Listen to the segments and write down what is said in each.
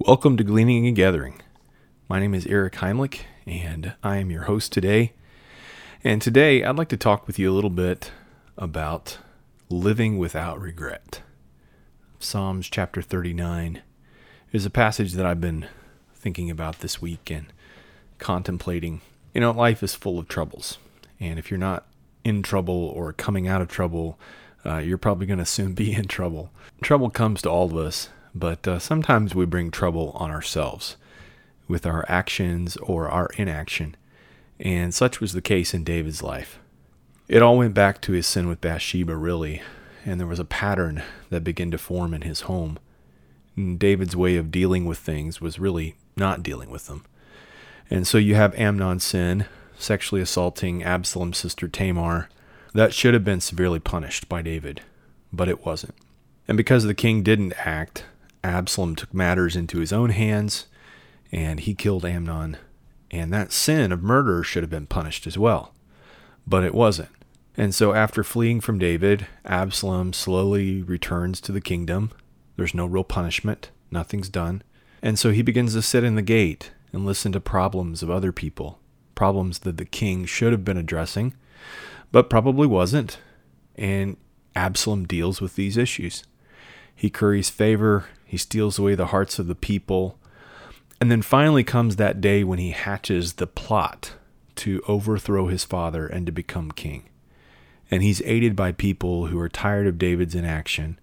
Welcome to Gleaning and Gathering. My name is Eric Himelick, and I am your host today. And today I'd like to talk with you a little bit about living without regret. Psalms chapter 39 is a passage that I've been thinking about this week and contemplating. You know, life is full of troubles, and if you're not in trouble or coming out of trouble, uh, you're probably going to soon be in trouble. Trouble comes to all of us, but uh, sometimes we bring trouble on ourselves with our actions or our inaction, and such was the case in David's life. It all went back to his sin with Bathsheba, really, and there was a pattern that began to form in his home. And David's way of dealing with things was really not dealing with them. And so you have Amnon's sin, sexually assaulting Absalom's sister Tamar. That should have been severely punished by David, but it wasn't. And because the king didn't act, Absalom took matters into his own hands and he killed Amnon. And that sin of murder should have been punished as well, but it wasn't. And so, after fleeing from David, Absalom slowly returns to the kingdom. There's no real punishment, nothing's done. And so he begins to sit in the gate and listen to problems of other people, problems that the king should have been addressing, but probably wasn't. And Absalom deals with these issues. He curries favor, he steals away the hearts of the people. And then finally comes that day when he hatches the plot to overthrow his father and to become king. And he's aided by people who are tired of David's inaction.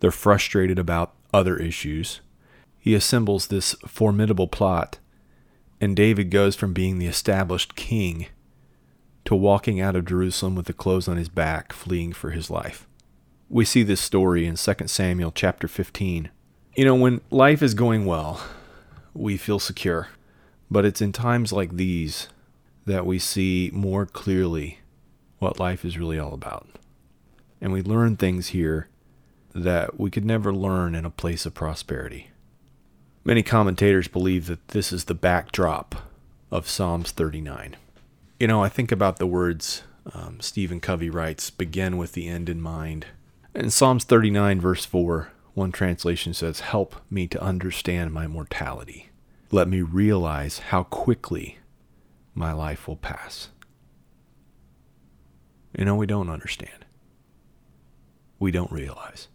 They're frustrated about other issues. He assembles this formidable plot, and David goes from being the established king to walking out of Jerusalem with the clothes on his back, fleeing for his life. We see this story in 2 Samuel chapter 15. You know, when life is going well, we feel secure. But it's in times like these that we see more clearly what life is really all about. And we learn things here that we could never learn in a place of prosperity. Many commentators believe that this is the backdrop of Psalms 39. You know, I think about the words um, Stephen Covey writes begin with the end in mind. In Psalms 39, verse 4, one translation says, Help me to understand my mortality. Let me realize how quickly my life will pass. You know, we don't understand. We don't realize.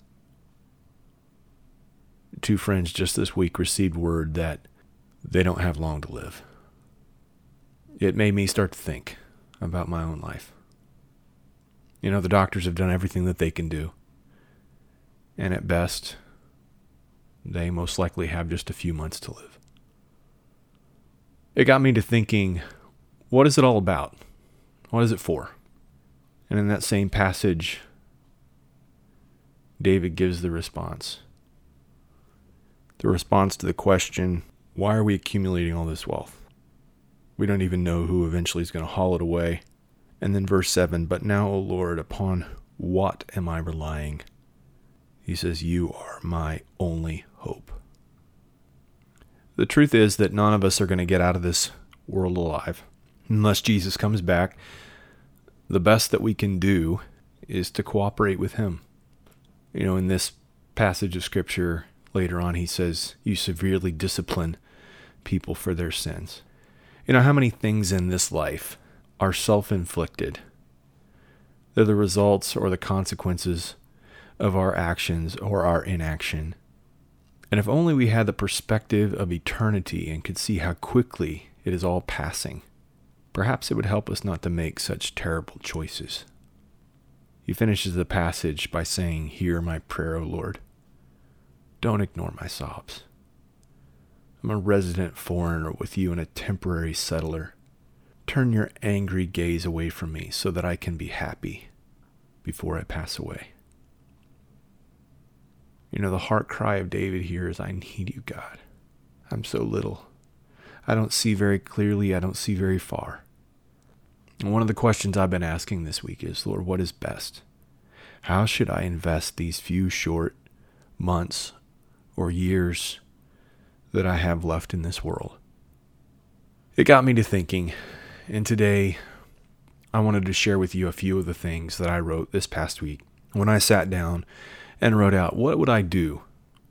Two friends just this week received word that they don't have long to live. It made me start to think about my own life. You know, the doctors have done everything that they can do. And at best, they most likely have just a few months to live. It got me to thinking what is it all about? What is it for? And in that same passage, David gives the response. The response to the question, why are we accumulating all this wealth? We don't even know who eventually is going to haul it away. And then verse 7 But now, O Lord, upon what am I relying? He says, You are my only hope. The truth is that none of us are going to get out of this world alive unless Jesus comes back. The best that we can do is to cooperate with Him. You know, in this passage of Scripture later on, he says, You severely discipline people for their sins. You know, how many things in this life are self inflicted? They're the results or the consequences of our actions or our inaction. And if only we had the perspective of eternity and could see how quickly it is all passing, perhaps it would help us not to make such terrible choices. He finishes the passage by saying, Hear my prayer, O Lord. Don't ignore my sobs. I'm a resident foreigner with you and a temporary settler. Turn your angry gaze away from me so that I can be happy before I pass away. You know, the heart cry of David here is, I need you, God. I'm so little. I don't see very clearly. I don't see very far. And one of the questions I've been asking this week is, Lord, what is best? How should I invest these few short months or years that I have left in this world? It got me to thinking, and today I wanted to share with you a few of the things that I wrote this past week when I sat down and wrote out what would I do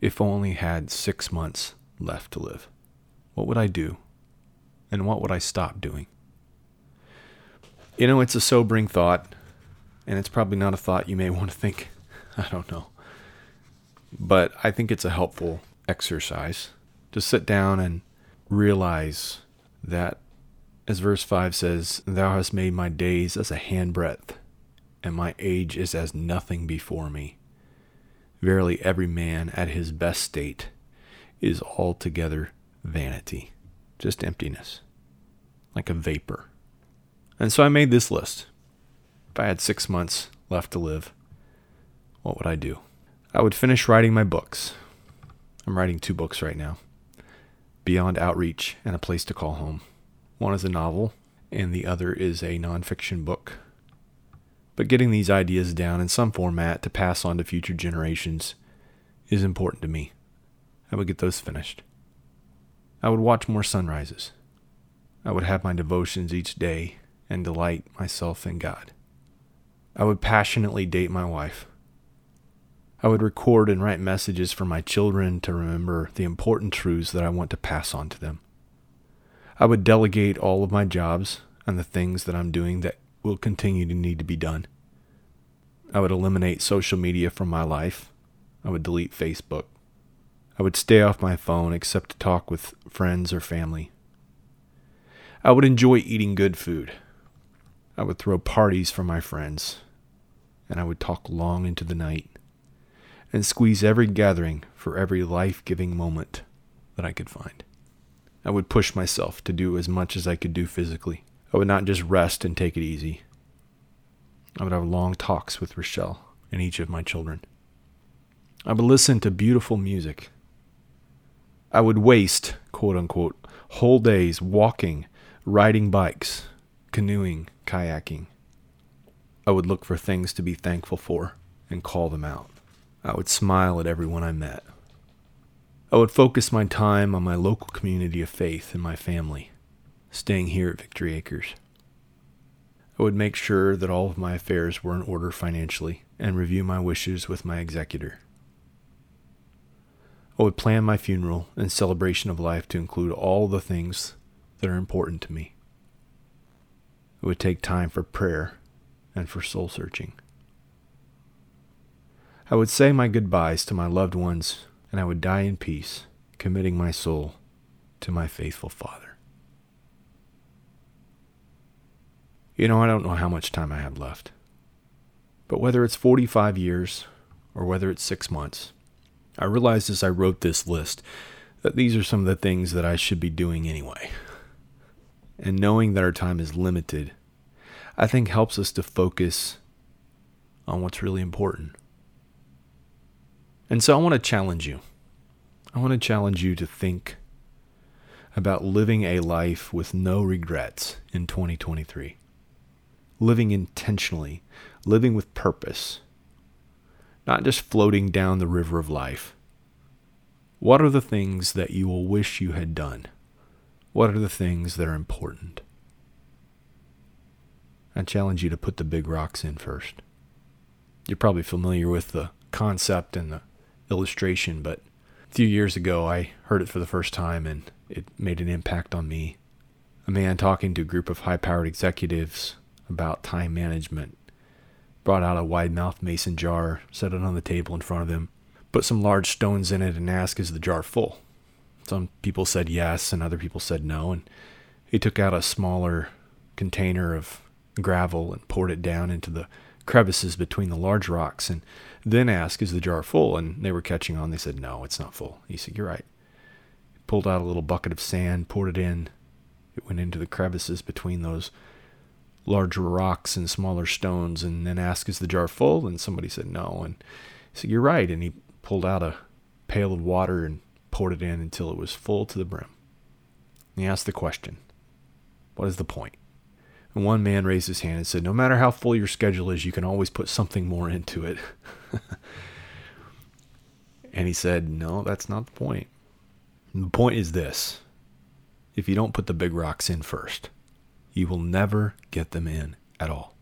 if only had six months left to live? What would I do? And what would I stop doing? You know, it's a sobering thought, and it's probably not a thought you may want to think. I don't know. But I think it's a helpful exercise to sit down and realize that, as verse 5 says, Thou hast made my days as a handbreadth, and my age is as nothing before me. Verily, every man at his best state is altogether vanity, just emptiness, like a vapor. And so I made this list. If I had six months left to live, what would I do? I would finish writing my books. I'm writing two books right now Beyond Outreach and A Place to Call Home. One is a novel, and the other is a nonfiction book. But getting these ideas down in some format to pass on to future generations is important to me. I would get those finished. I would watch more sunrises. I would have my devotions each day and delight myself in God. I would passionately date my wife. I would record and write messages for my children to remember the important truths that I want to pass on to them. I would delegate all of my jobs and the things that I'm doing that will continue to need to be done. I would eliminate social media from my life. I would delete Facebook. I would stay off my phone except to talk with friends or family. I would enjoy eating good food. I would throw parties for my friends, and I would talk long into the night and squeeze every gathering for every life giving moment that I could find. I would push myself to do as much as I could do physically. I would not just rest and take it easy. I would have long talks with Rochelle and each of my children. I would listen to beautiful music I would waste, quote unquote, whole days walking, riding bikes, canoeing, kayaking. I would look for things to be thankful for and call them out. I would smile at everyone I met. I would focus my time on my local community of faith and my family, staying here at Victory Acres. I would make sure that all of my affairs were in order financially and review my wishes with my executor. I would plan my funeral and celebration of life to include all the things that are important to me. I would take time for prayer and for soul searching. I would say my goodbyes to my loved ones, and I would die in peace, committing my soul to my faithful Father. You know, I don't know how much time I have left. But whether it's 45 years or whether it's six months, I realized as I wrote this list that these are some of the things that I should be doing anyway. And knowing that our time is limited, I think helps us to focus on what's really important. And so I want to challenge you. I want to challenge you to think about living a life with no regrets in 2023. Living intentionally, living with purpose not just floating down the river of life. What are the things that you will wish you had done? What are the things that are important? I challenge you to put the big rocks in first. You're probably familiar with the concept and the illustration, but a few years ago I heard it for the first time and it made an impact on me. A man talking to a group of high powered executives about time management brought out a wide mouthed mason jar, set it on the table in front of him, put some large stones in it, and asked, Is the jar full? Some people said yes, and other people said no. And he took out a smaller container of gravel and poured it down into the crevices between the large rocks, and then asked, Is the jar full? And they were catching on. They said, No, it's not full. He said, You're right. He pulled out a little bucket of sand, poured it in. It went into the crevices between those larger rocks and smaller stones and then asked, Is the jar full? And somebody said no. And he said, You're right. And he pulled out a pail of water and poured it in until it was full to the brim. And he asked the question, What is the point? And one man raised his hand and said, No matter how full your schedule is, you can always put something more into it. and he said, No, that's not the point. the point is this if you don't put the big rocks in first, you will never get them in at all.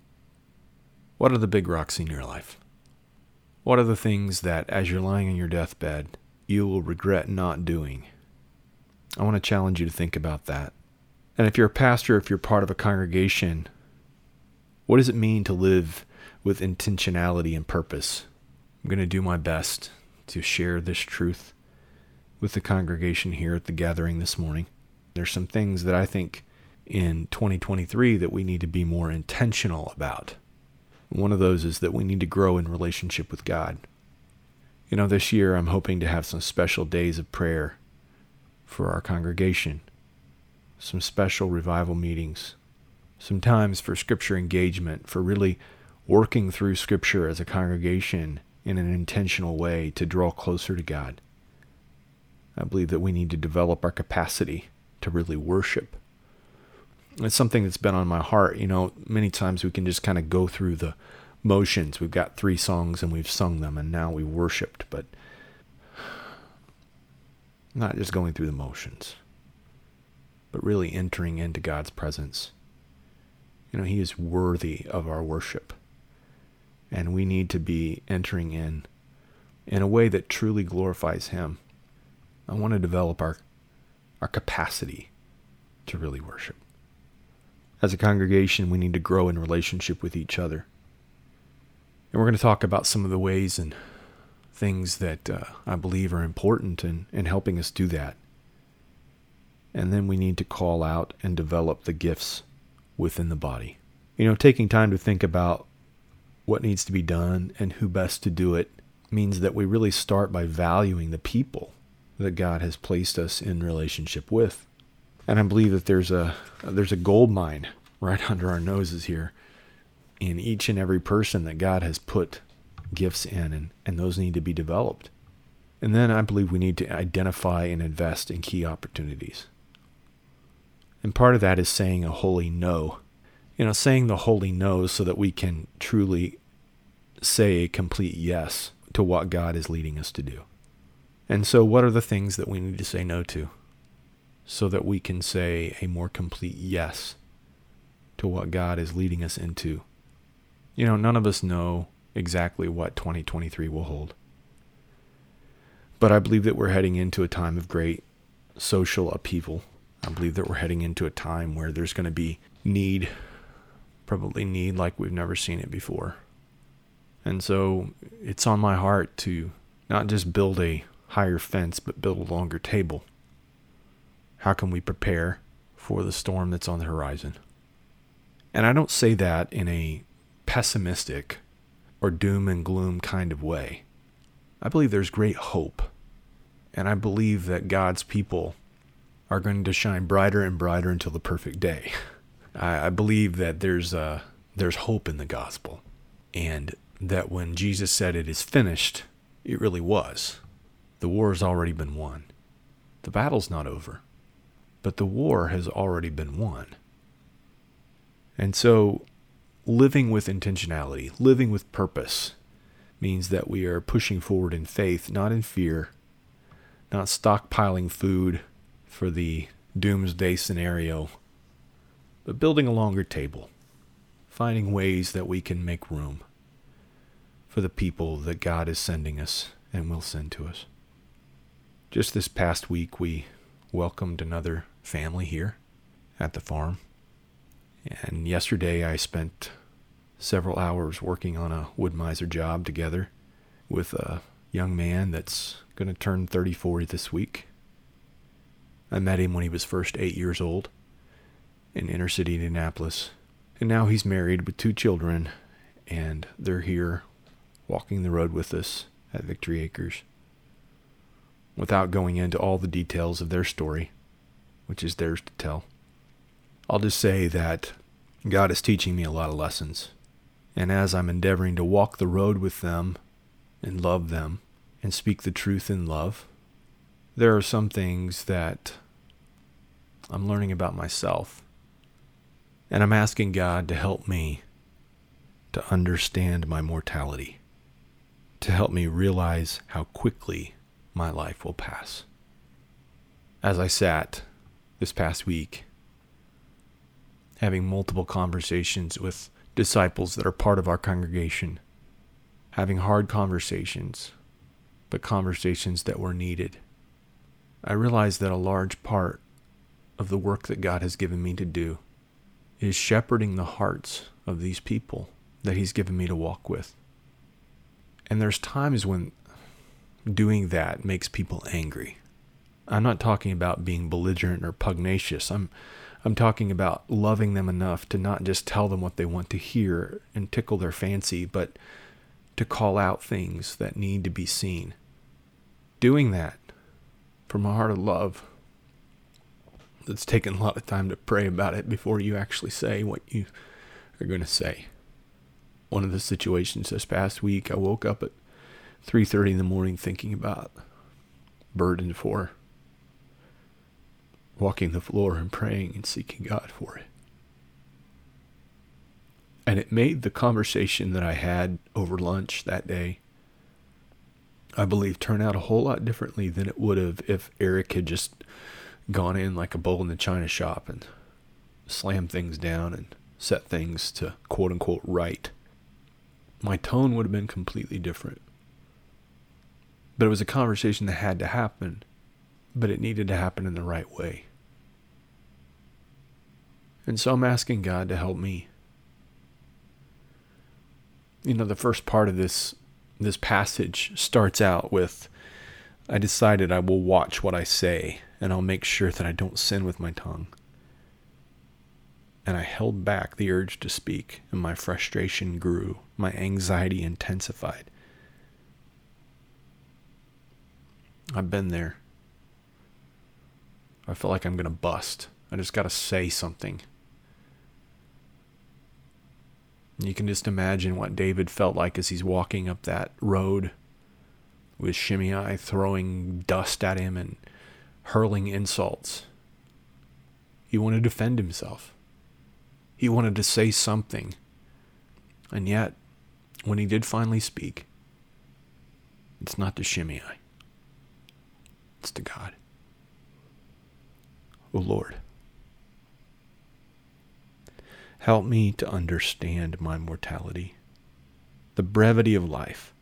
What are the big rocks in your life? What are the things that, as you're lying on your deathbed, you will regret not doing I want to challenge you to think about that. And if you're a pastor, if you're part of a congregation, what does it mean to live with intentionality and purpose? I'm going to do my best to share this truth with the congregation here at the gathering this morning. There's some things that I think in 2023 that we need to be more intentional about. One of those is that we need to grow in relationship with God. You know, this year I'm hoping to have some special days of prayer for our congregation, some special revival meetings, some times for scripture engagement, for really working through scripture as a congregation in an intentional way to draw closer to God. I believe that we need to develop our capacity to really worship. It's something that's been on my heart. You know, many times we can just kind of go through the motions. We've got three songs and we've sung them and now we worshiped, but not just going through the motions, but really entering into God's presence. You know, He is worthy of our worship. And we need to be entering in in a way that truly glorifies Him. I want to develop our, our capacity to really worship. As a congregation, we need to grow in relationship with each other. And we're going to talk about some of the ways and things that uh, I believe are important in, in helping us do that. And then we need to call out and develop the gifts within the body. You know, taking time to think about what needs to be done and who best to do it means that we really start by valuing the people that God has placed us in relationship with. And I believe that there's a there's a gold mine right under our noses here in each and every person that God has put gifts in, and, and those need to be developed. And then I believe we need to identify and invest in key opportunities. And part of that is saying a holy no. You know, saying the holy no so that we can truly say a complete yes to what God is leading us to do. And so, what are the things that we need to say no to so that we can say a more complete yes to what God is leading us into you know, none of us know exactly what 2023 will hold. But I believe that we're heading into a time of great social upheaval. I believe that we're heading into a time where there's going to be need, probably need like we've never seen it before. And so it's on my heart to not just build a higher fence, but build a longer table. How can we prepare for the storm that's on the horizon? And I don't say that in a pessimistic or doom and gloom kind of way. I believe there's great hope. And I believe that God's people are going to shine brighter and brighter until the perfect day. I, I believe that there's, uh, there's hope in the gospel. And that when Jesus said it is finished, it really was. The war has already been won. The battle's not over, but the war has already been won. And so living with intentionality, living with purpose, means that we are pushing forward in faith, not in fear, not stockpiling food for the doomsday scenario, but building a longer table, finding ways that we can make room for the people that God is sending us and will send to us. Just this past week, we welcomed another family here at the farm. And yesterday I spent several hours working on a Wood-Mizer job together with a young man that's going to turn 34 this week. I met him when he was first eight years old in inner city Indianapolis. And now he's married with two children, and they're here walking the road with us at Victory Acres. Without going into all the details of their story, which is theirs to tell. I'll just say that God is teaching me a lot of lessons. And as I'm endeavoring to walk the road with them and love them and speak the truth in love, there are some things that I'm learning about myself. And I'm asking God to help me to understand my mortality, to help me realize how quickly my life will pass. As I sat this past week having multiple conversations with disciples that are part of our congregation, having hard conversations, but conversations that were needed. I realize that a large part of the work that God has given me to do is shepherding the hearts of these people that He's given me to walk with. And there's times when doing that makes people angry. I'm not talking about being belligerent or pugnacious. I'm I'm talking about loving them enough to not just tell them what they want to hear and tickle their fancy, but to call out things that need to be seen. Doing that from a heart of love that's taken a lot of time to pray about it before you actually say what you are going to say. One of the situations this past week, I woke up at 3:30 in the morning thinking about burden for walking the floor and praying and seeking God for it. And it made the conversation that I had over lunch that day, I believe, turn out a whole lot differently than it would have if Eric had just gone in like a bull in the china shop and slammed things down and set things to quote unquote right. My tone would have been completely different. But it was a conversation that had to happen but it needed to happen in the right way. And so I'm asking God to help me. You know, the first part of this this passage starts out with I decided I will watch what I say and I'll make sure that I don't sin with my tongue. And I held back the urge to speak, and my frustration grew, my anxiety intensified. I've been there. I feel like I'm going to bust. I just got to say something. You can just imagine what David felt like as he's walking up that road with Shimei throwing dust at him and hurling insults. He wanted to defend himself. He wanted to say something. And yet, when he did finally speak, it's not to Shimei, it's to God. O Lord. Help me to understand my mortality, the brevity of life,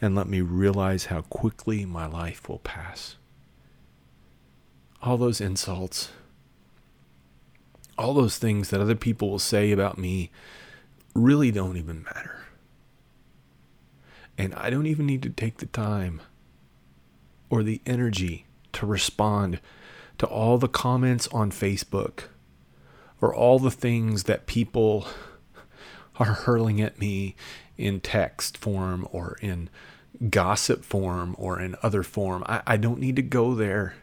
and let me realize how quickly my life will pass. All those insults, all those things that other people will say about me really don't even matter. And I don't even need to take the time or the energy to respond to all the comments on Facebook or all the things that people are hurling at me in text form or in gossip form or in other form. I, I don't need to go there.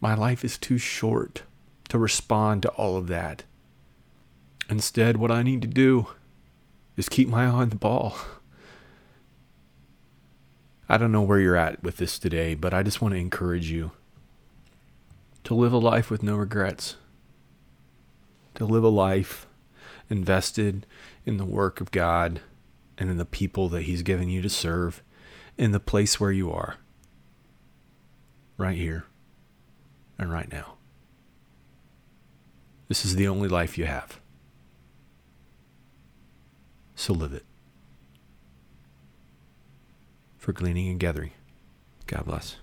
My life is too short to respond to all of that. Instead, what I need to do is keep my eye on the ball. I don't know where you're at with this today, but I just want to encourage you to live a life with no regrets, to live a life invested in the work of God and in the people that He's given you to serve in the place where you are, right here and right now. This is the only life you have. So live it. For gleaning and gathering, God bless.